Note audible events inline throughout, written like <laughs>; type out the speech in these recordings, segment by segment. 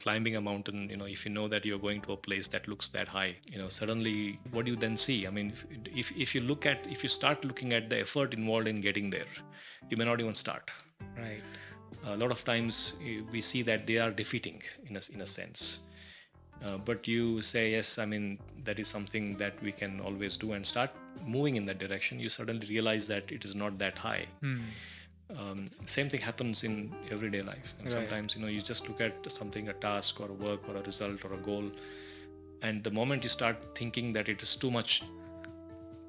climbing a mountain you know if you know that you're going to a place that looks that high you know suddenly what do you then see? I mean if, if, if you look at if you start looking at the effort involved in getting there you may not even start. Right. A lot of times eh, we see that they are defeating in a, in a sense. Uh, but you say yes i mean that is something that we can always do and start moving in that direction. You suddenly realize that it is not that high. Hmm. Um, same thing happens in everyday life. And Right. sometimes you know you just look at something a task or a work or a result or a goal and the moment you start thinking that it is too much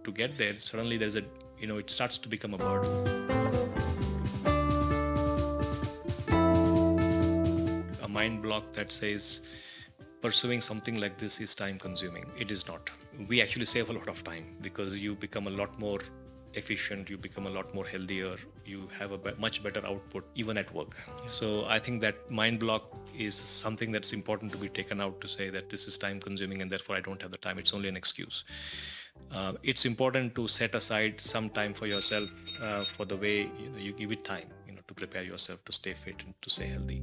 to get there suddenly there's a you know it starts to become a burden. A mind block that says pursuing something like this is time consuming. It is not. We actually save a lot of time because you become a lot more efficient you become a lot more healthier you have a be- much better output even at work. So i think that mind block is something that's important to be taken out to say that this is time consuming and therefore i don't have the time. It's only an excuse. Uh, it's important to set aside some time for yourself uh, for the way you, know, you give it time you know to prepare yourself to stay fit and to stay healthy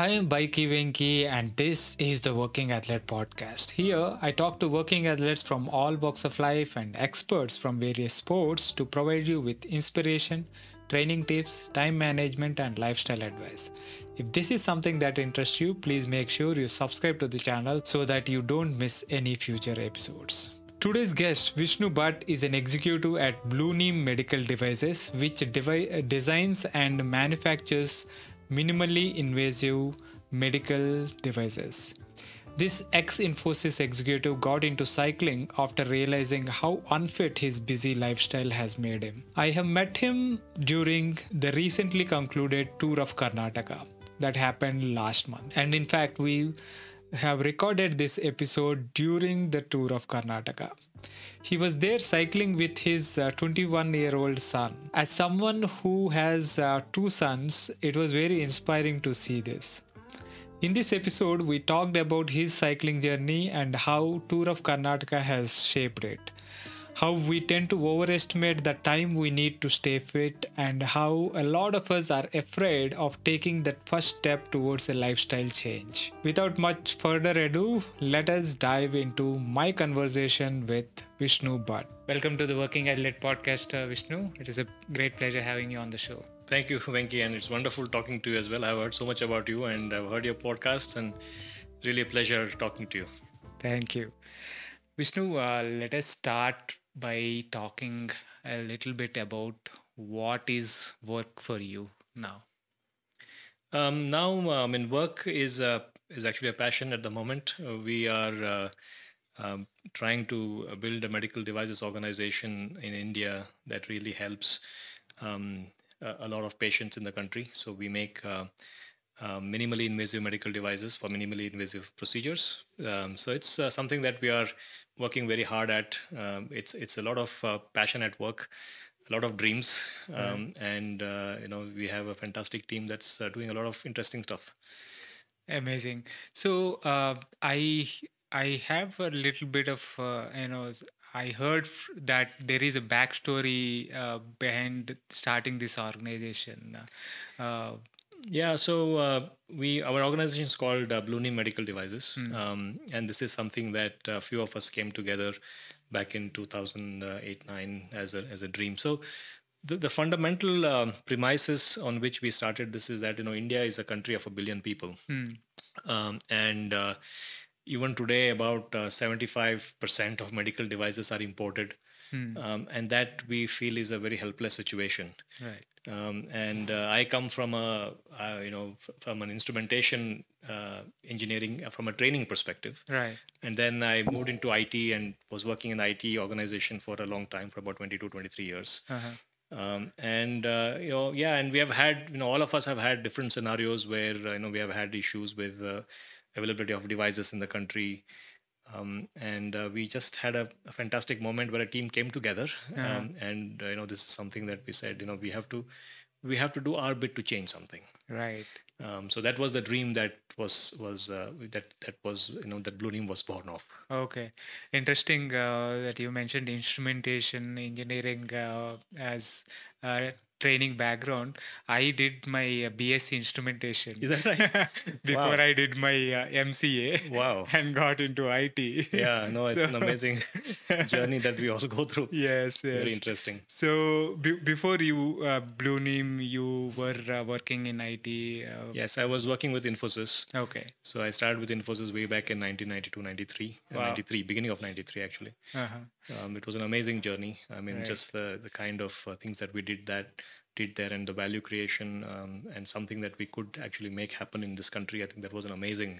I am Baiki Venki, and this is the Working Athlete Podcast. Here, I talk to working athletes from all walks of life and experts from various sports to provide you with inspiration, training tips, time management, and lifestyle advice. If this is something that interests you, please make sure you subscribe to the channel so that you don't miss any future episodes. Today's guest, Vishnu Bhat, is an executive at Blue Neem Medical Devices, which devi- designs and manufactures minimally invasive medical devices. This ex Infosys executive got into cycling after realizing how unfit his busy lifestyle has made him. I have met him during the recently concluded tour of Karnataka that happened last month. And in fact, we have recorded this episode during the tour of Karnataka. He was there cycling with his 21 year old son. As someone who has uh, two sons, it was very inspiring to see this. In this episode, we talked about his cycling journey and how Tour of Karnataka has shaped it. How we tend to overestimate the time we need to stay fit, and how a lot of us are afraid of taking that first step towards a lifestyle change. Without much further ado, let us dive into my conversation with Vishnu Bhat. Welcome to the Working Athlete Podcast, uh, Vishnu. It is a great pleasure having you on the show. Thank you, Venki, and it's wonderful talking to you as well. I've heard so much about you, and I've heard your podcast, and really a pleasure talking to you. Thank you. Vishnu, uh, let us start by talking a little bit about what is work for you now. Um, now, I mean, work is uh, is actually a passion at the moment. Uh, we are uh, um, trying to build a medical devices organization in India that really helps um, a, lot of patients in the country. So we make uh, uh, minimally invasive medical devices for minimally invasive procedures. Um, so it's uh, something that we are working very hard at. Um, it's it's a lot of uh, passion at work, a lot of dreams, um, and uh, you know we have a fantastic team that's uh, doing a lot of interesting stuff. Amazing. So uh, I I have a little bit of uh, you know I heard that there is a backstory uh, behind starting this organization. Uh, Yeah, so uh, we our organization is called uh, Blue Neem Medical Devices, um, and this is something that a few of us came together back in 2008 9 as a as a dream. So the, the fundamental um, premises on which we started this is that you know India is a country of a billion people, hmm, um, and uh, even today about uh, 75% of medical devices are imported, hmm, um, and that we feel is a very helpless situation. Right. Um, and uh, I come from a uh, you know from an instrumentation uh, engineering uh, from a training perspective, Right. and then I moved into IT and was working in the IT organization for a long time for about 22 23 years. Uh-huh. Um, and uh, you know yeah, and we have had you know all of us have had different scenarios where uh, you know we have had issues with uh, availability of devices in the country. Um, and uh, we just had a, a fantastic moment where a team came together, Uh-huh. um, and uh, you know this is something that we said, you know, we have to, we have to do our bit to change something. Right. Um, so that was the dream that was was uh, that that was you know that Blue Neem was born of. Okay, interesting uh, that you mentioned instrumentation engineering uh, as uh, training background, I did my uh, BSc instrumentation. Is that right? <laughs> Before Wow. I did my uh, MCA Wow. <laughs> and got into IT. Yeah, no, it's an amazing <laughs> journey that we all go through. Yes, Very interesting. So be- before you uh, Blue Neem, you were uh, working in IT. Uh, Yes, I was working with Infosys. Okay. So I started with Infosys way back in 1992, 93, uh, Wow. 93, beginning of 93 actually. Uh-huh. Um, it was an amazing journey. I mean, Right. just the, the kind of uh, things that we did that did there and the value creation um, and something that we could actually make happen in this country. I think that was an amazing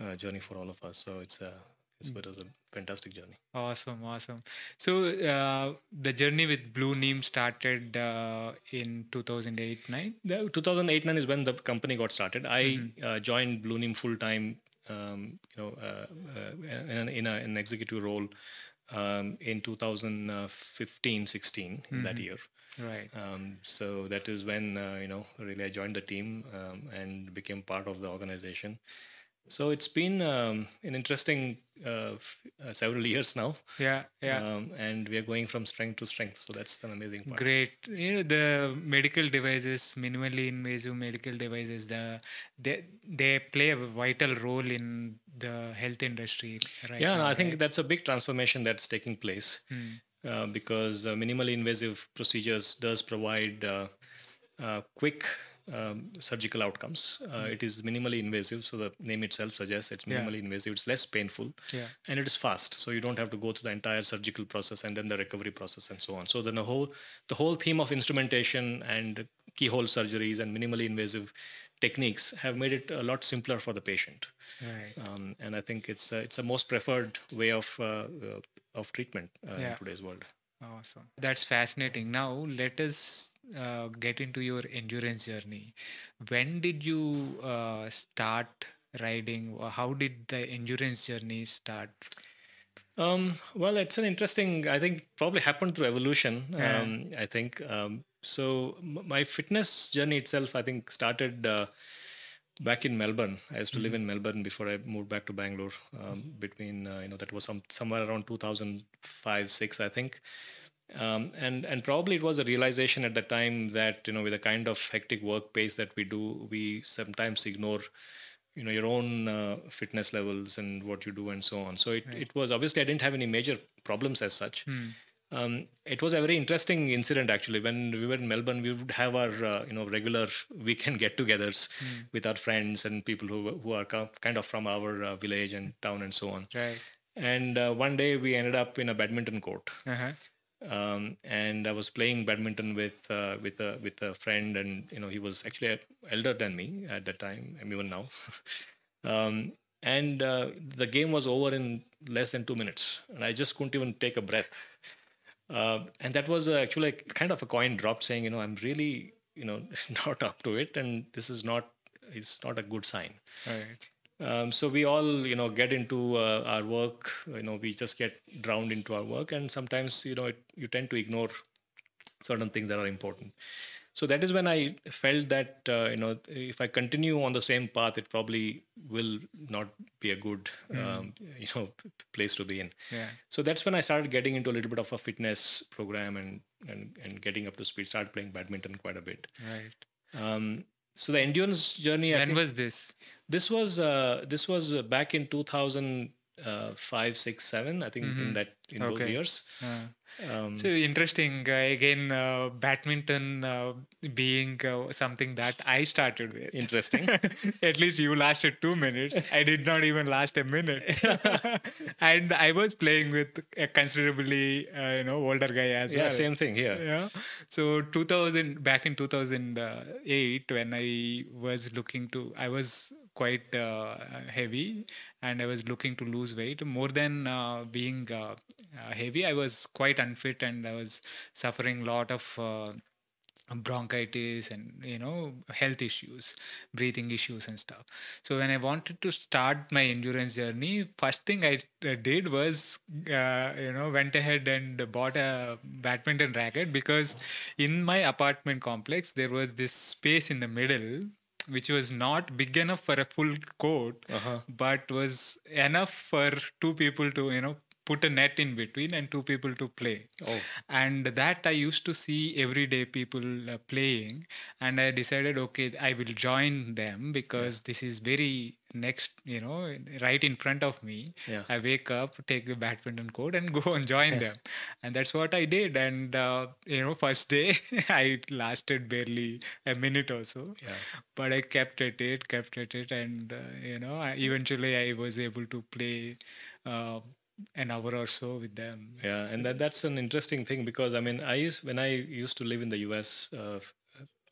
uh, journey for all of us. So it's a it's, Mm. it was a fantastic journey. Awesome, awesome. So uh, the journey with Blue Neem started uh, in 2008 9. The 2008 9 is when the company got started. I Mm-hmm. uh, joined Blue Neem full time, um, you know, uh, uh, in, in a, an executive role um, in 2015 16 in that year. Right. Um, so that is when uh, you know really I joined the team um, and became part of the organization. So it's been um, an interesting uh, f- uh, several <laughs> years now, Yeah, yeah. um, and we are going from strength to strength. So that's an amazing part. Great. You know, the medical devices, minimally invasive medical devices, the they they play a vital role in the health industry, right? Yeah, no, now, I think that's a big transformation that's taking place. Hmm. Uh, because uh, minimally invasive procedures does provide uh, uh, quick um, surgical outcomes. Uh, It is minimally invasive, so the name itself suggests it's Yeah. minimally invasive. It's less painful Yeah. and it is fast, so you don't have to go through the entire surgical process and then the recovery process and so on. So then the whole the whole theme of instrumentation and keyhole surgeries and minimally invasive techniques have made it a lot simpler for the patient. Right. Um, and I think it's uh, it's a most preferred way of uh, of treatment uh, Yeah. in today's world. Awesome. That's fascinating. Now, let us uh, get into your endurance journey. When did you uh, start riding? How did the endurance journey start? Um, well, it's an interesting. I think probably happened through evolution. Yeah. Um, I think um, so. m- My fitness journey itself, I think, started uh, back in Melbourne. I used to live in Melbourne before I moved back to Bangalore. Um, between uh, you know that was some somewhere around 2005 six, I think. Um, and and probably it was a realization at the time that you know with the kind of hectic work pace that we do, we sometimes ignore you know your own uh, fitness levels and what you do and so on so it, Right. it was obviously i didn't have any major problems as such Hmm. Um, it was a very interesting incident actually when we were in melbourne we would have our uh, you know regular weekend <laughs> get-togethers Hmm. with our friends and people who, who are kind of from our uh, village and town and so on Right. and uh, one day we ended up in a badminton court Uh-huh. um, and I was playing badminton with uh, with a with a friend, and you know he was actually elder than me at that time, and even now. <laughs> um, and uh, the game was over in less than two minutes, and I just couldn't even take a breath. Uh, and that was uh, actually kind of a coin drop, saying, you know, I'm really, you know, <laughs> not up to it, and this is not, it's not a good sign. Right. Um, so we all, you know, get into uh, our work. You know, we just get drowned into our work, and sometimes, you know, it, you tend to ignore certain things that are important. So that is when I felt that, uh, you know, if I continue on the same path, it probably will not be a good, um, you know, place to be in. Yeah. So that's when I started getting into a little bit of a fitness program and and, and getting up to speed. Started playing badminton quite a bit. Right. Um, so the endurance journey. When think- was this? this was uh, this was back in 2005 6 7 i think in Mhm. that in those years Uh, um, so interesting. Uh, again, uh, badminton uh, being uh, something that I started with. interesting <laughs> At least you lasted two minutes. I did not even last a minute. <laughs> and I was playing with a considerably, uh, you know, older guy as yeah well. same thing here Yeah. So 2000, back in 2008, when I was looking to, I was quite uh, heavy and I was looking to lose weight. More than uh, being uh, uh, heavy, I was quite unfit and I was suffering a lot of. Uh, bronchitis and you know health issues breathing issues and stuff so when i wanted to start my endurance journey first thing i did was uh, you know went ahead and bought a badminton racket because in my apartment complex there was this space in the middle which was not big enough for a full court uh-huh. but was enough for two people to you know put a net in between and two people to play. Oh, and that i used to see everyday people uh, playing. And i decided okay i will join them because this is very next you know right in front of me. Yeah. i wake up take the badminton court and <laughs> go and join them. And that's what i did. And uh, you know first day <laughs> i lasted barely a minute or so. Yeah. but i kept at it kept at it. And uh, you know I, eventually i was able to play uh, an hour or so with them Yeah, and that, that's an interesting thing because I mean, I used when I used to live in the U.S. Uh,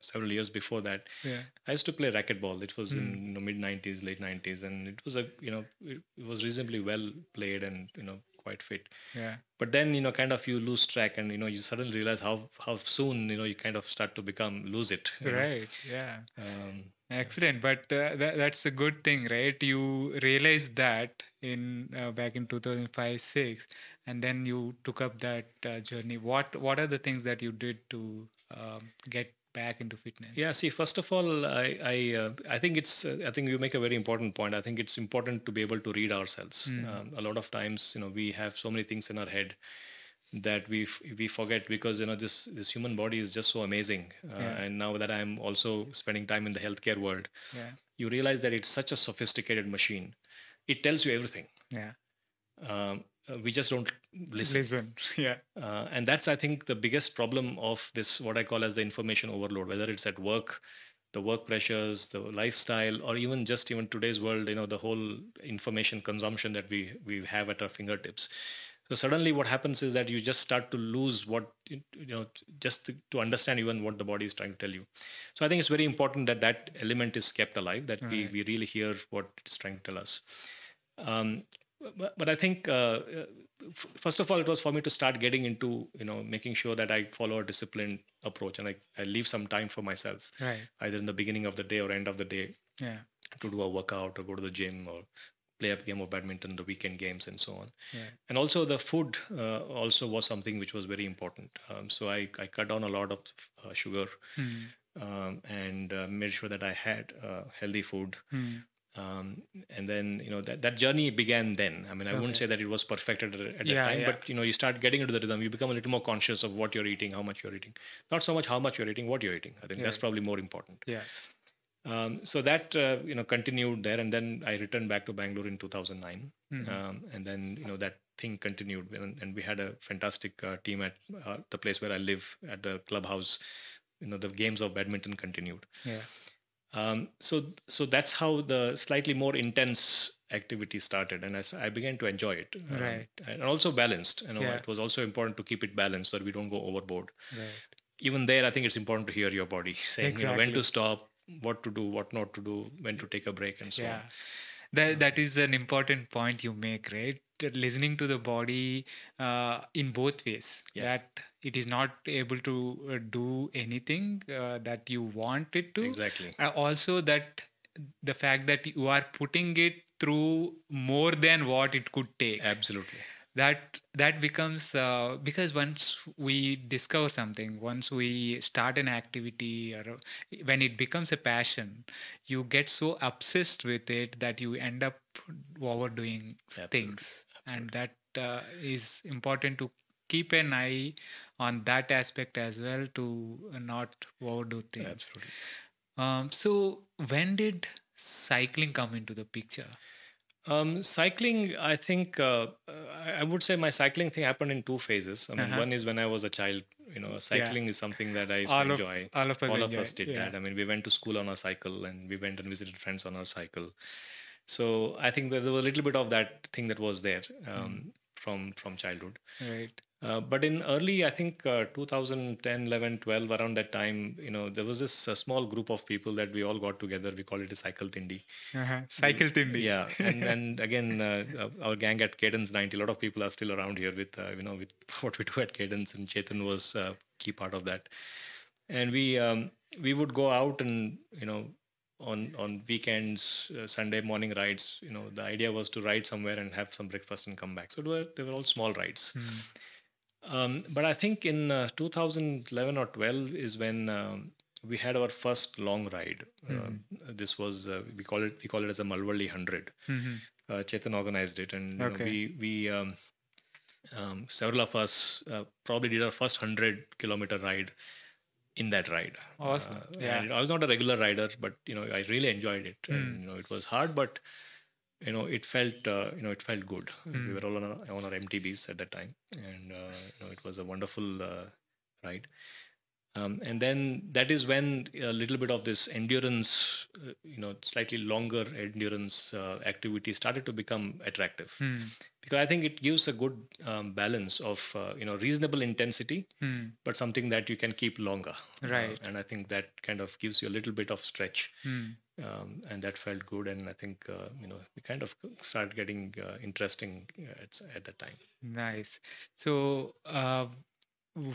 several years before that, yeah I used to play racquetball. It was Hmm. in you know, mid '90s, late '90s, and it was a you know it, it was reasonably well played and you know quite fit. yeah But then you know kind of you lose track, and you know you suddenly realize how how soon you know you kind of start to become lose it. you know. right yeah Um, excellent but uh, that, that's a good thing right you realized that in uh, back in 2005 6 and then you took up that uh, journey what what are the things that you did to um, get back into fitness Yeah. See, first of all, I I, uh, I think it's uh, I think you make a very important point. I think it's important to be able to read ourselves. Mm. Um, a lot of times, you know, we have so many things in our head that we f- we forget because you know this this human body is just so amazing. Uh, Yeah. And now that I'm also spending time in the healthcare world, yeah you realize that it's such a sophisticated machine. It tells you everything. yeah Um, uh, we just don't listen. listen <laughs> yeah Uh, and that's, I think, the biggest problem of this, what I call as the information overload, whether it's at work, the work pressures, the lifestyle, or even just even today's world, you know, the whole information consumption that we we have at our fingertips. So suddenly, what happens is that you just start to lose what you know, just to, to understand even what the body is trying to tell you. So I think it's very important that that element is kept alive, that we Right. we really hear what it's trying to tell us. Um, but, but I think uh, f- first of all, it was for me to start getting into you know making sure that I follow a disciplined approach and I, I leave some time for myself, right either in the beginning of the day or end of the day, yeah to do a workout or go to the gym or play a game of badminton, the weekend games and so on. yeah And also the food uh, also was something which was very important. Um, so I, I cut down a lot of uh, sugar Hmm. um, and uh, made sure that I had uh, healthy food Hmm. um, and then you know that, that journey began then i mean i wouldn't say that it was perfected at, at that time yeah. but you know you start getting into the rhythm you become a little more conscious of what you're eating how much you're eating not so much how much you're eating what you're eating i think that's probably more important yeah um, so that uh, you know continued there and then i returned back to bangalore in 2009 Mhm. um, and then you know that thing continued and, and we had a fantastic uh, team at uh, the place where i live at the clubhouse you know the games of badminton continued yeah um, so so that's how the slightly more intense activity started, and as I began to enjoy it, um, Right. and also balanced. You know, Yeah. it was also important to keep it balanced so that we don't go overboard. right Even there, I think it's important to hear your body saying you know, when to stop, what to do, what not to do, when to take a break, and so yeah on. that that is an important point you make right listening to the body uh, in both ways Yeah. that it is not able to uh, do anything uh, that you want it to Exactly. Uh, also that the fact that you are putting it through more than what it could take Absolutely. That that becomes uh, because once we discover something once we start an activity or when it becomes a passion you get so obsessed with it that you end up overdoing Absolutely, things. And that uh, is important to keep an eye on that aspect as well to not overdo things. Absolutely. um, so when did cycling come into the picture Um, cycling, I think uh, I I would say my cycling thing happened in two phases. I mean, Uh-huh. one is when I was a child. You know, cycling is something that I used all to of, enjoy. all of us all enjoy. of us did yeah. that. I mean, we went to school on our cycle and we went and visited friends on our cycle. So I think that there was a little bit of that thing that was there um, from from childhood. right Uh, but in early, I think uh, 2010, 11, 12, around that time, you know, there was this uh, small group of people that we all got together. We call it a CycleThindi. uh-huh. CycleThindi Yeah, <laughs> and and again, uh, uh, our gang at Cadence 90, a lot of people are still around here with uh, you know with <laughs> what we do at Cadence, and Chetan was a key part of that. And we um, we would go out and you know on on weekends, uh, Sunday morning rides. You know, the idea was to ride somewhere and have some breakfast and come back. So they were they were all small rides. Hmm. Um, but I think in uh, 2011 or 12 is when um, we had our first long ride. Uh, this was uh, we call it we call it as a Malavalli 100. Mhm. Uh, Chetan organized it, and you know, we we um, um, several of us uh, probably did our first 100 kilometer ride in that ride. Awesome. Uh, Yeah. I was not a regular rider, but you know, I really enjoyed it. Hmm. And, you know, it was hard, but you know, it felt uh, you know, it felt good. Hmm. We were all on our, on our MTBs at that time, and uh, you know, it was a wonderful uh, ride. Um, and then that is when a little bit of this endurance, uh, you know, slightly longer endurance uh, activity started to become attractive Hmm. because I think it gives a good um, balance of uh, you know reasonable intensity, Hmm. but something that you can keep longer. Right. and I think that kind of gives you a little bit of stretch, Hmm. Um, and that felt good. And I think uh, you know we kind of started getting uh, interesting uh, at, at that time. Nice. So, uh,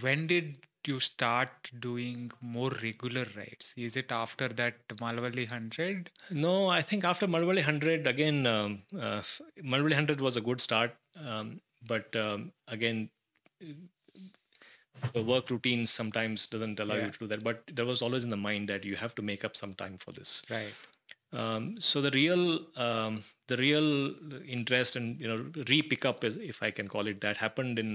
when did you start doing more regular rides? Is it after that Malavalli 100? No, I think after Malavalli 100, again, um, uh, Malavalli 100 was a good start. Um, but um, again, the work routines sometimes doesn't allow Yeah. you to do that. But there was always in the mind that you have to make up some time for this. Right. Um, so the real, um, the real interest and you know re-pick up, is, if I can call it that, happened in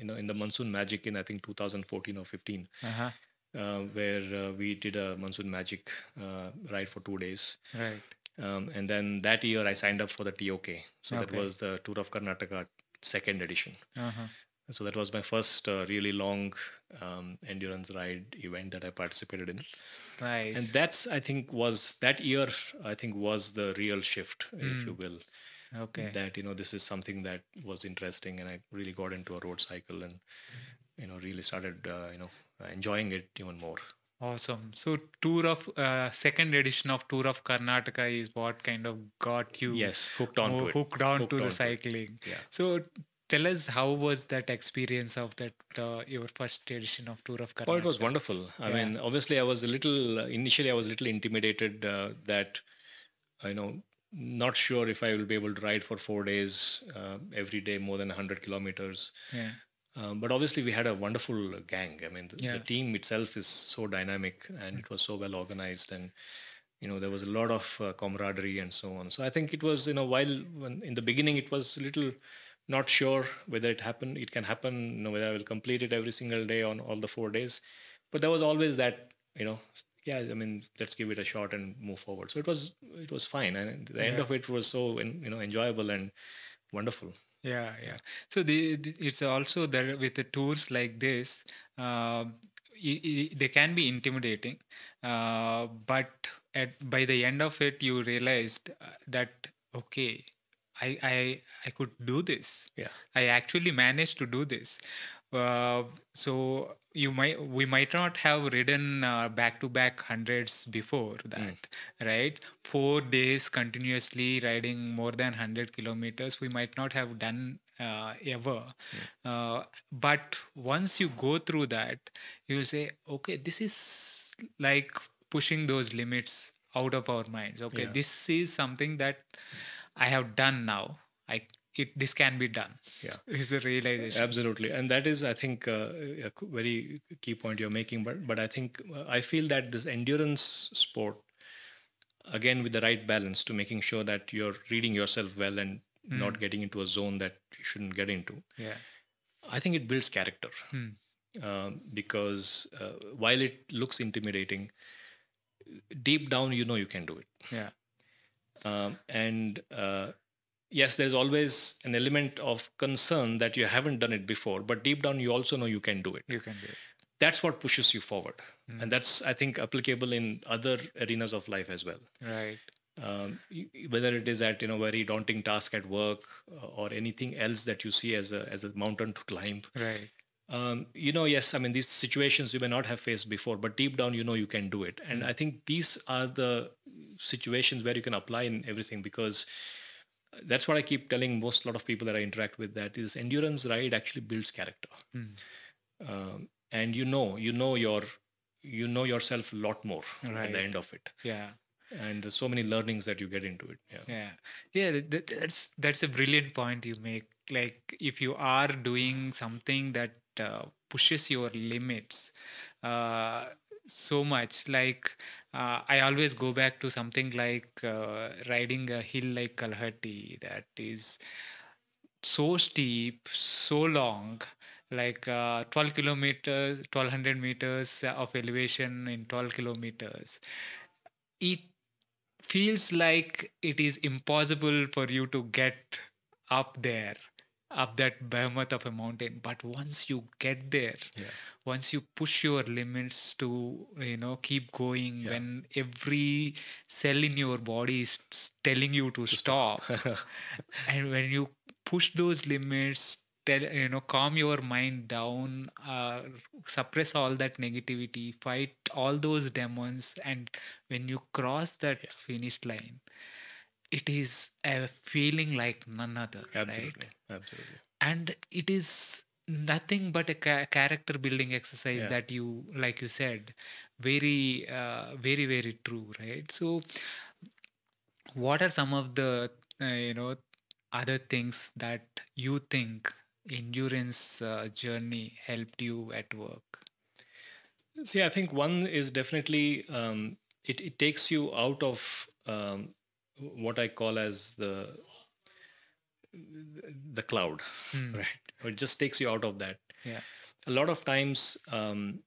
you know in the Monsoon Magic in I think 2014 or 15 Uh-huh. uh, where uh, we did a monsoon magic uh, ride for two days. Right. Um, and then that year I signed up for the TOK. So that was the Tour of Karnataka second edition. Uh-huh. So that was my first uh, really long um, endurance ride event that I participated in. Nice. And that's, I think, was that year, I think, was the real shift, if you will. okay. That, you know, this is something that was interesting. And I really got into a road cycle and, you know, really started, uh, you know, enjoying it even more. Awesome. So, tour of uh, second edition of Tour of Karnataka is what kind of got you Yes, hooked on to it. hooked on Hooked to the cycling. Yeah. So, tell us how was that experience of that uh, your first edition of Tour of Karnataka? Oh, it was wonderful. I Yeah. mean, obviously, I was a little initially. I was a little intimidated uh, that, you know, not sure if I will be able to ride for four days uh, every day, more than hundred kilometers. Yeah. Um, but obviously, we had a wonderful gang. I mean, the, Yeah. the team itself is so dynamic and it was so well organized, and you know, there was a lot of uh, camaraderie and so on. So I think it was, you know, while when, in the beginning it was a little not sure whether it happened, it can happen, you know, whether I will complete it every single day on all the four days. But there was always that, you know, yeah, I mean, let's give it a shot and move forward. So it was, it was fine, and the end of it was so, you know, enjoyable and wonderful. Yeah, yeah. So the, the it's also that with the tours like this, uh, i- i- they can be intimidating, uh, but at by the end of it, you realized uh, that okay, I I I could do this. Yeah. I actually managed to do this. Uh, so you might we might not have ridden back to back hundreds before that right four days continuously riding more than 100 kilometers we might not have done uh, ever uh, but once you go through that you will say okay this is like pushing those limits out of our minds okay Yeah. this is something that i have done now i it this can be done Yeah. <laughs> is a realization Absolutely, and that is, I think, uh, a very key point you're making. But but I think uh, I feel that this endurance sport, again, with the right balance to making sure that you're reading yourself well and not getting into a zone that you shouldn't get into. yeah I think it builds character Hmm. um, because uh, while it looks intimidating, deep down you know you can do it. yeah Um, and uh, yes, there's always an element of concern that you haven't done it before, but deep down you also know you can do it. you can do it. That's what pushes you forward, and that's I think applicable in other arenas of life as well. right. Um, whether it is at you know very daunting task at work uh, or anything else that you see as a as a mountain to climb. right. Um, you know, yes, I mean these situations you may not have faced before, but deep down you know you can do it, and I think these are the situations where you can apply in everything because that's what I keep telling most lot of people that I interact with that is endurance ride actually builds character, Hmm. um, and you know you know your you know yourself a lot more at the end of it, yeah. And there's so many learnings that you get into it. Yeah, yeah. Yeah th- th- that's that's a brilliant point you make. Like if you are doing something that uh, pushes your limits uh, so much like uh, i always go back to something like uh, riding a hill like Kalhatti that is so steep, so long, like uh, 12 kilometers, 1200 meters of elevation in 12 kilometers. It feels like it is impossible for you to get up there up that behemoth of a mountain but once you get there Yeah. once you push your limits to you know keep going Yeah. when every cell in your body is telling you to stop <laughs> and when you push those limits tell you know calm your mind down uh, suppress all that negativity fight all those demons and when you cross that finish line it is a feeling like none other right absolutely. Absolutely. and it is nothing but a ca- character building exercise Yeah. that you like you said very uh, very very true right so what are some of the uh, you know other things that you think endurance uh, journey helped you at work See, I think one is definitely um, it, it takes you out of um, what I call as the the cloud, Hmm. <laughs> right? It just takes you out of that. yeah A lot of times, um,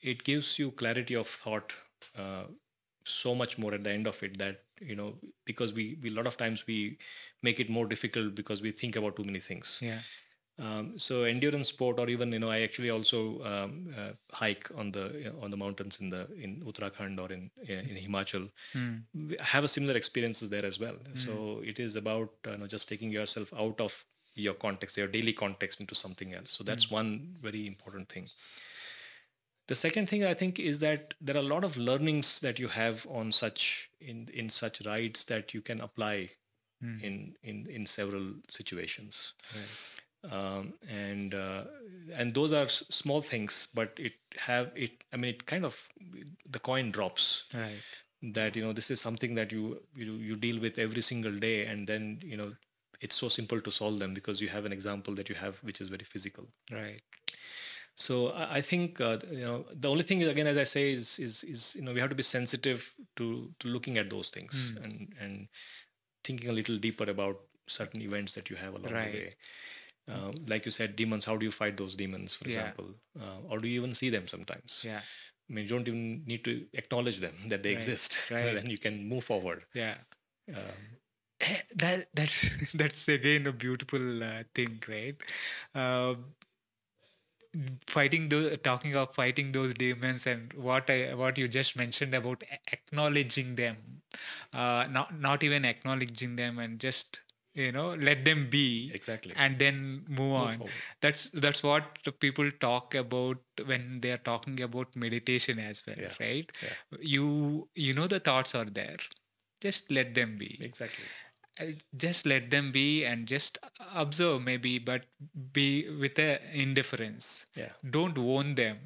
it gives you clarity of thought uh, so much more at the end of it that you know because we, we a lot of times we make it more difficult because we think about too many things. yeah Um, so endurance sport, or even you know, I actually also um, uh, hike on the on the mountains in the in Uttarakhand or in in Himachal. We have a similar experiences there as well. So it is about uh, you know just taking yourself out of your context, your daily context, into something else. So that's one very important thing. The second thing I think is that there are a lot of learnings that you have on such in in such rides that you can apply Hmm. in in in several situations right. Um, and uh, and those are small things but it have it i mean it kind of the coin drops right that you know this is something that you you, you deal with every single day and then you know it's so simple to solve them because you have an example that you have which is very physical right so I, I think uh, you know the only thing is again as I say is is is you know we have to be sensitive to to looking at those things Mm. and and thinking a little deeper about certain events that you have along Right. the way. Uh, like you said, demons. How do you fight those demons, for Yeah. example, uh, or do you even see them sometimes? yeah I mean, you don't even need to acknowledge them that they Right, exist, <laughs> right. then you can move forward. yeah Um, Eh, that that's <laughs> that's again a beautiful uh, thing right uh, fighting the talking of fighting those demons and what i what you just mentioned about acknowledging them uh, not not even acknowledging them and just you know let them be exactly. and then move Move on forward. that's that's what people talk about when they are talking about meditation as well Yeah, right yeah. you you know the thoughts are there just let them be Exactly. uh, just let them be and just observe maybe but be with a indifference Yeah. don't own them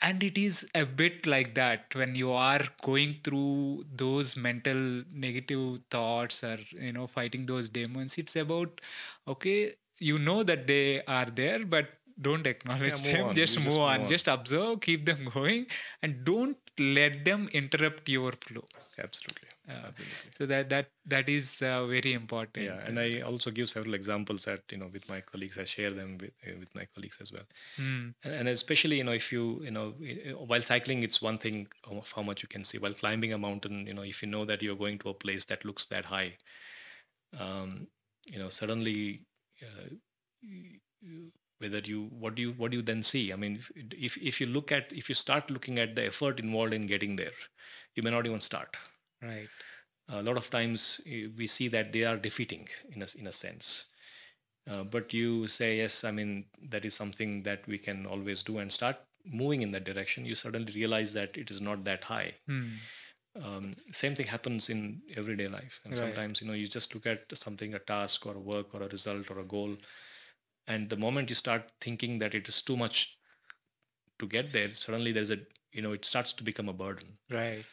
and it is a bit like that when you are going through those mental negative thoughts or you know fighting those demons it's about okay you know that they are there but don't acknowledge move them on. just move, just move on. on. just observe keep them <laughs> going and don't let them interrupt your flow Absolutely. Uh, so that that that is uh, very important Yeah, and I also give several examples that you know with my colleagues. I share them with uh, with my colleagues as well. Hmm. And, and especially you know if you you know while cycling, it's one thing of how much you can see. While climbing a mountain, you know if you know that you're going to a place that looks that high, um, you know suddenly. Uh, you- whether you what do you what do you then see i mean if, if if you look at if you start looking at the effort involved in getting there you may not even start right. A lot of times eh, we see that they are defeating in a, in a sense. Uh, but you say yes i mean that is something that we can always do and start moving in that direction you suddenly realize that it is not that high. Hmm. um, same thing happens in everyday life and Right. sometimes you know you just look at something a task or a work or a result or a goal and the moment you start thinking that it is too much to get there suddenly there's a you know it starts to become a burden. Right.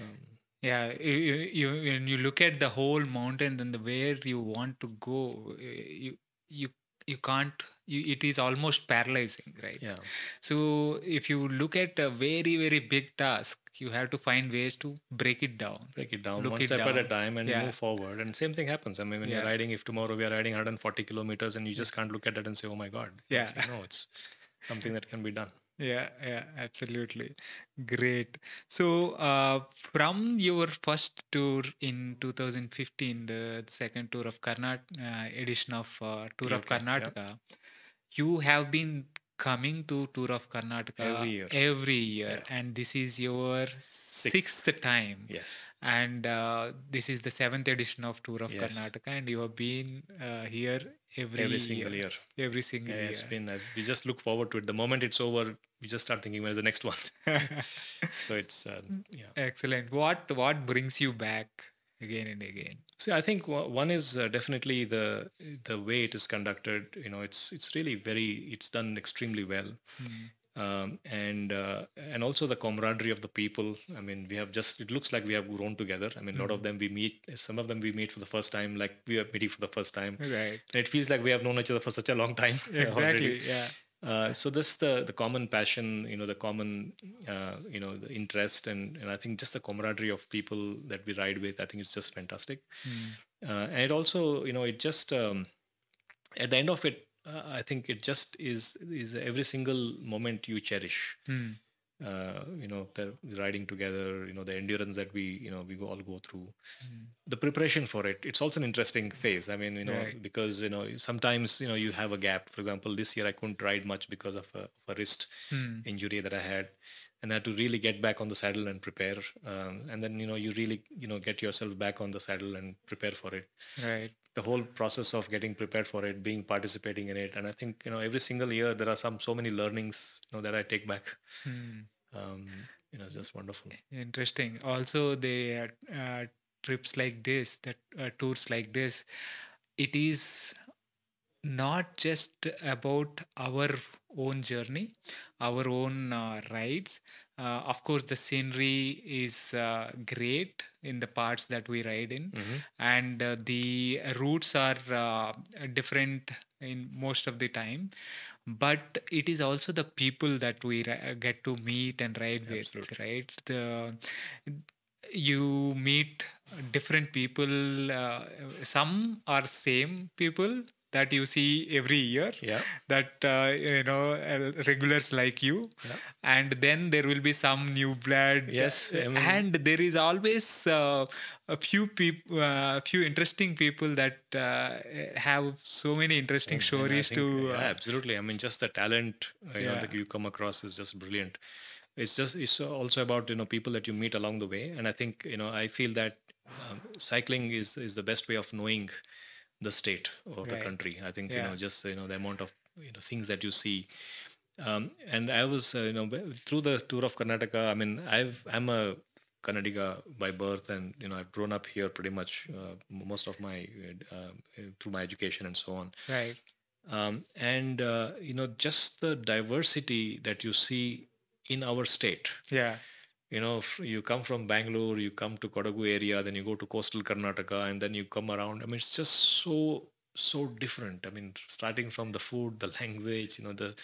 Um, yeah you, you, when you look at the whole mountain and the where you want to go eh, you you you can't you, it is almost paralyzing right Yeah. so if you look at a very very big task you have to find ways to break it down break it down Look one it step at a time and Yeah. move forward and same thing happens i mean when Yeah. you're riding if tomorrow we are riding 140 kilometers and you just can't look at it and say oh my god Yeah. It's- no it's something that can be done yeah yeah absolutely great so uh, from your first tour in 2015 the second tour of karnataka uh, edition of uh, tour of Okay, yeah. karnataka you have been coming to tour of karnataka Every year. every year and this is your sixth, time yes and uh, this is the seventh edition of tour of Yes. karnataka and you have been uh, here every, every single year every single yeah, year it's been uh, we just look forward to it the moment it's over we just start thinking where's the next one <laughs> so it's uh, yeah Excellent. What what brings you back again and again? See, I think one is uh, definitely the the way it is conducted. You know, it's it's really very it's done extremely well, Hmm. Um, and uh, and also the camaraderie of the people. I mean, we have just it looks like we have grown together. I mean, a lot of them we meet. Some of them we meet for the first time, like we are meeting for the first time. Right. And it feels like we have known each other for such a long time. <laughs> Exactly. Yeah. Uh, so this the the common passion, you know, the common, uh, you know, the interest, and and I think just the camaraderie of people that we ride with, I think it's just fantastic. Hmm. Uh, and it also, you know, it just um, at the end of it, uh, I think it just is is every single moment you cherish. Hmm. Uh, you know, the riding together, you know, the endurance that we, you know, we go, all go through Hmm. the preparation for it it's also an interesting phase i mean you know Right. because you know sometimes you know you have a gap for example this year i couldn't ride much because of a, of a wrist Hmm. injury that i had and i had to really get back on the saddle and prepare um, and then you know you really you know get yourself back on the saddle and prepare for it Right. the whole process of getting prepared for it being participating in it and i think you know every single year there are some so many learnings you know that i take back Hmm. um, you know it's just wonderful Interesting. Also, the uh, trips like this, that uh, tours like this, it is not just about our own journey, our own uh, rides. Uh, of course, the scenery is uh, great in the parts that we ride in, Mhm. and uh, the routes are uh, different in most of the time. But it is also the people that we ri- get to meet and ride with, right? The you meet different people. Uh, some are same people that you see every year yeah. that uh, you know uh, regulars like you. Yeah. and then there will be some new blood. Yes, I mean- and there is always uh, a few people uh, few interesting people that uh, have so many interesting And- and stories think, to yeah, uh, absolutely. I mean just the talent you know that you come across is just brilliant. It's just it's also about you know people that you meet along the way. And i think you know i feel that um, cycling is is the best way of knowing the state of the country. I think you know just you know the amount of you know things that you see. Um, and i was uh, you know through the tour of karnataka i mean i've i'm a Karnataka by birth, and you know I've grown up here pretty much uh, most of my uh, uh, through my education and so on. Right. Um, and uh, you know just the diversity that you see in our state yeah you know if you come from bangalore you come to kodagu area then you go to coastal karnataka and then you come around. I mean it's just so so different. I mean starting from the food the language you know the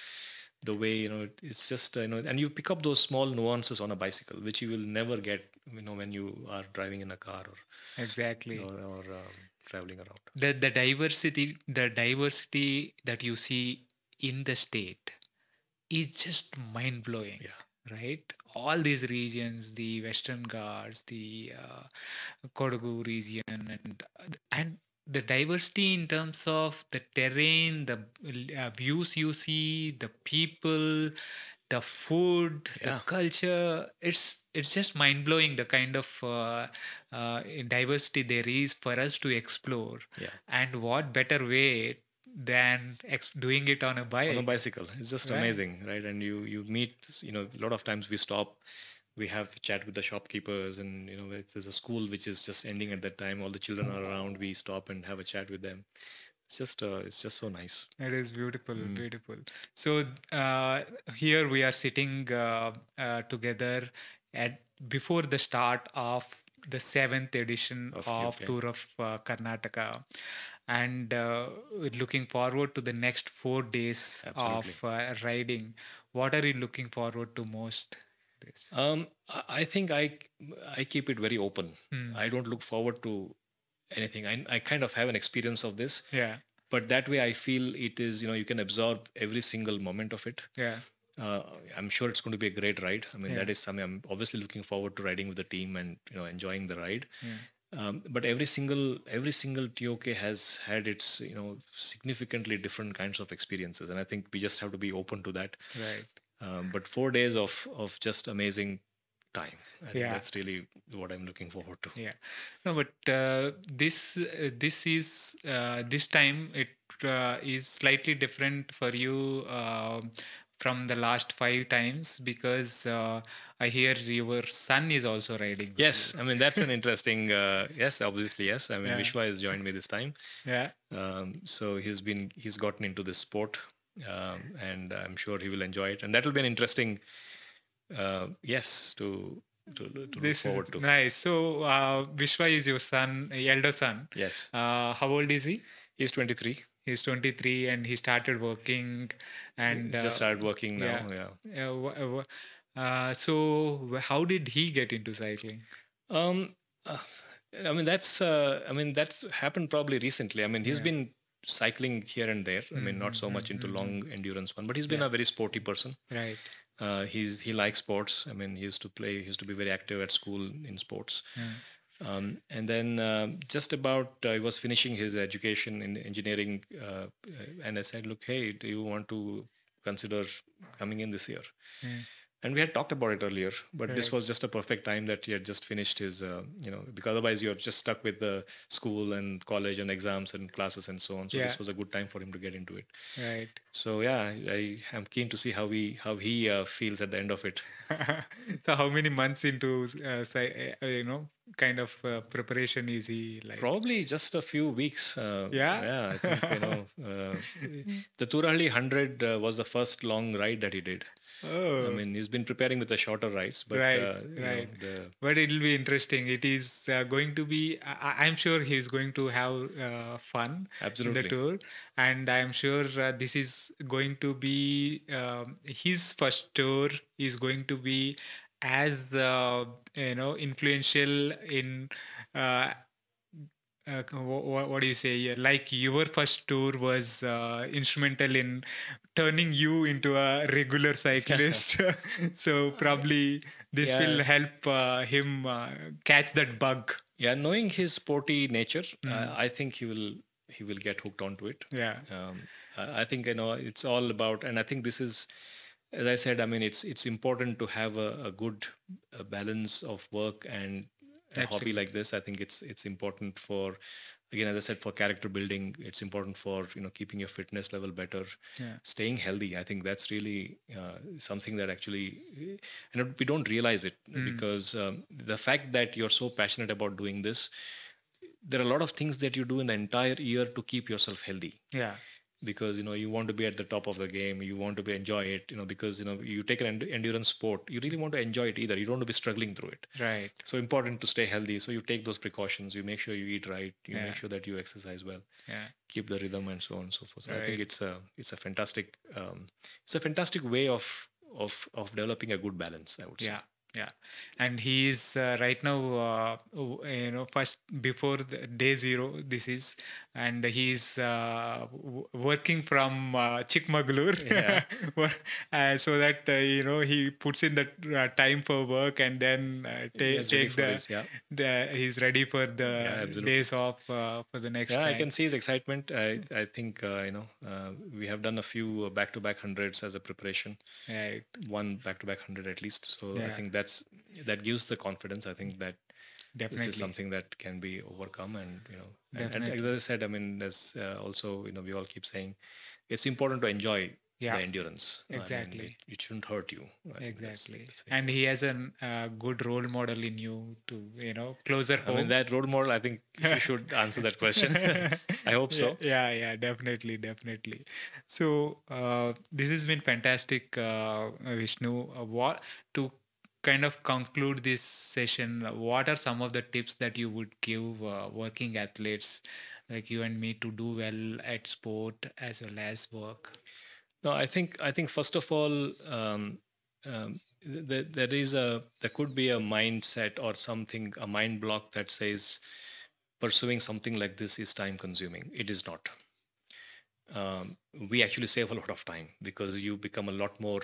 the way you know it- it's just uh, you know and you pick up those small nuances on a bicycle which you will never get you know when you are driving in a car or exactly. or, or um, traveling around. The the diversity the diversity that you see in the state is just mind blowing Yeah. Right? All these regions the western ghats the uh, kodagu region and and the diversity in terms of the terrain the uh, views you see the people the food the culture it's it's just mind blowing the kind of uh, uh, diversity there is for us to explore. Yeah. And what better way than ex- doing it on a bike on a bicycle it's just Right. amazing right and you you meet you know a lot of times we stop we have a chat with the shopkeepers and you know if there's a school which is just ending at that time all the children are around we stop and have a chat with them it's just uh, it's just so nice It is beautiful, Mm. beautiful. So uh, here we are sitting uh, uh, together at before the start of the seventh edition Of- of. Tour of uh, Karnataka. And uh, looking forward to the next four days Absolutely. of uh, riding. What are you looking forward to most? This. Um, I think I I keep it very open. Hmm. I don't look forward to anything. I I kind of have an experience of this, Yeah, but that way I feel it is you know you can absorb every single moment of it. yeah, Uh, I'm sure it's going to be a great ride. I mean Yeah. that is something I'm obviously looking forward to riding with the team and you know enjoying the ride. yeah. Um, but every single every single TOK has had its you know significantly different kinds of experiences, and I think we just have to be open to that. Right. Um, but four days of of just amazing time. I think Yeah. that's really what I'm looking forward to. Yeah. No, but uh, this uh, this is uh, this time it uh, is slightly different for you um from the last five times because uh, I hear your son is also riding. Yes, I mean that's an interesting. Uh, yes, obviously yes. I mean Yeah. Vishwa has joined me this time. Yeah. um, so he's been he's gotten into this sport, um, and I'm sure he will enjoy it, and that will be an interesting. Uh, yes, to to, to look This forward is to. nice. So uh, Vishwa is your son, elder son. Yes, Uh, how old is he? he's 23. He's 23 and he started working and He's just uh, started working now. yeah. Yeah. uh, uh, so how did he get into cycling? Um, uh, I mean that's uh, I mean that's happened probably recently. I mean he's Yeah. been cycling here and there. I mean not so much into Mhm, long endurance one, but he's been Yeah. a very sporty person. Right. Uh, he's he likes sports. I mean he used to play. He used to be very active at school in sports. Yeah. Um, and then um just about uh, he was finishing his education in engineering, uh, and I said, "Look, hey, do you want to consider coming in this year?" Yeah. And we had talked about it earlier, but this was just a perfect time that he had just finished his, uh, you know, because otherwise you're just stuck with the school and college and exams and classes and so on. So Yeah. this was a good time for him to get into it. Right. So yeah, I am keen to see how he how he uh, feels at the end of it. <laughs> so how many months into uh, sci- uh, you know kind of uh, preparation is he like? Probably just a few weeks. Uh, Yeah? yeah. I think you know uh, <laughs> the Turali hundred uh, was the first long ride that he did. Oh. I mean, he's been preparing with the shorter rides, but Right, uh, you know, right. the but it will be interesting. It is uh, going to be. I, I'm sure he's going to have uh, fun absolutely in the tour, and I'm sure uh, this is going to be um, his first tour. Is going to be as uh, you know influential in. Uh, uh, what, what do you say? Like your first tour was uh, instrumental in turning you into a regular cyclist. <laughs> so probably this will help uh, him uh, catch that bug. Yeah, knowing his sporty nature, Mm. uh, I think he will he will get hooked onto it. Yeah. Um, I I think you know it's all about, and I think this is, as I said, I mean it's it's important to have a, a good uh balance of work and a hobby like this. I think it's it's important for, again, as I said, for character building. It's important for you know keeping your fitness level better, Yeah. staying healthy. I think that's really uh, something that actually, and we don't realize it Mm. because um, the fact that you're so passionate about doing this, there are a lot of things that you do in the entire year to keep yourself healthy Yeah. Because you know you want to be at the top of the game you want to be enjoy it you know because you know you take an end- endurance sport you really want to enjoy it either. You don't want to be struggling through it. Right. so important to stay healthy. So you take those precautions. You make sure you eat right. You Yeah. make sure that you exercise well. Yeah. keep the rhythm and so on and so forth. So i think it's a it's a fantastic um, it's a fantastic way of of of developing a good balance i would say. Yeah. Yeah. And he is uh, right now, uh, you know, first before the day zero, this is, and he's uh, w- working from uh, Chikmagalur. Yeah. <laughs> uh, so that, uh, you know, he puts in the uh, time for work and then uh, ta- is take the, this, yeah the, he's ready for the absolutely. days off uh, for the next yeah time. i can see his excitement i i think uh, you know uh, we have done a few back to back hundreds as a preparation Right. one back to back hundred at least. So I Yeah. think that's that gives the confidence. I think that Definitely. this is something that can be overcome, and you know, and, and as I said, I mean, there's uh, also you know we all keep saying it's important to enjoy Yeah. the endurance. I mean, Exactly. it, it shouldn't hurt you. I think that's Exactly. And he has a uh, good role model in you to, you know, closer I home. mean that role model. I think you <laughs> should answer that question. <laughs> I hope so. Yeah, yeah, yeah, definitely, definitely. So uh, this has been fantastic, uh, Vishnu. Uh, what to kind of conclude this session? What are some of the tips that you would give uh, working athletes like you and me to do well at sport as well as work no i think i think first of all um, um, there, there is a there could be a mindset or something a mind block that says pursuing something like this is time consuming it is not um, we actually save a lot of time because you become a lot more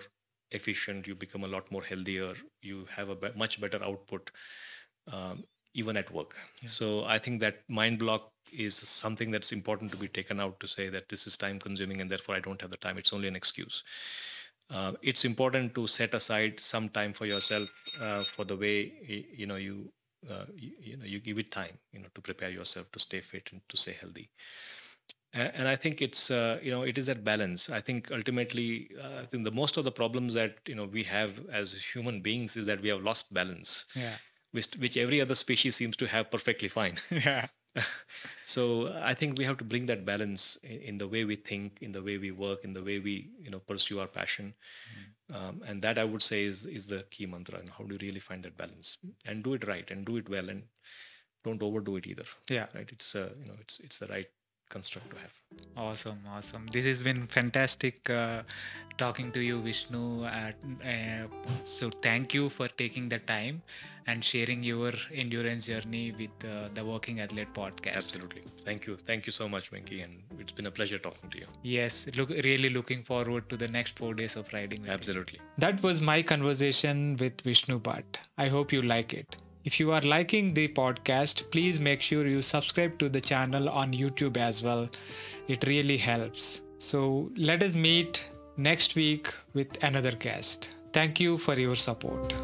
efficient you become a lot more healthier you have a be- much better output um, even at work. Yeah. so i think that mind block is something that's important to be taken out to say that this is time consuming and therefore i don't have the time. It's only an excuse. Uh, it's important to set aside some time for yourself uh, for the way you know you, uh, you you know you give it time you know to prepare yourself to stay fit and to stay healthy A- and i think it's uh, you know it is that balance. I think ultimately uh, i think the most of the problems that you know we have as human beings is that we have lost balance yeah. which, which every other species seems to have perfectly fine. <laughs> Yeah. So i think we have to bring that balance in, in the way we think in the way we work in the way we you know pursue our passion. Um, and that i would say is is the key mantra and how do you really find that balance and do it right and do it well and don't overdo it either. Yeah. Right? It's uh, you know it's it's the right construct to have Awesome, awesome. This has been fantastic uh, talking to you, Vishnu. Uh, uh, so, thank you for taking the time and sharing your endurance journey with uh, the Working Athlete podcast. absolutely thank you thank you so much Venki and it's been a pleasure talking to you Yes, look, really looking forward to the next four days of riding. with you. absolutely That was my conversation with Vishnu Bhat. I hope you like it. If you are liking the podcast, please make sure you subscribe to the channel on YouTube as well. It really helps. So let us meet next week with another guest. Thank you for your support.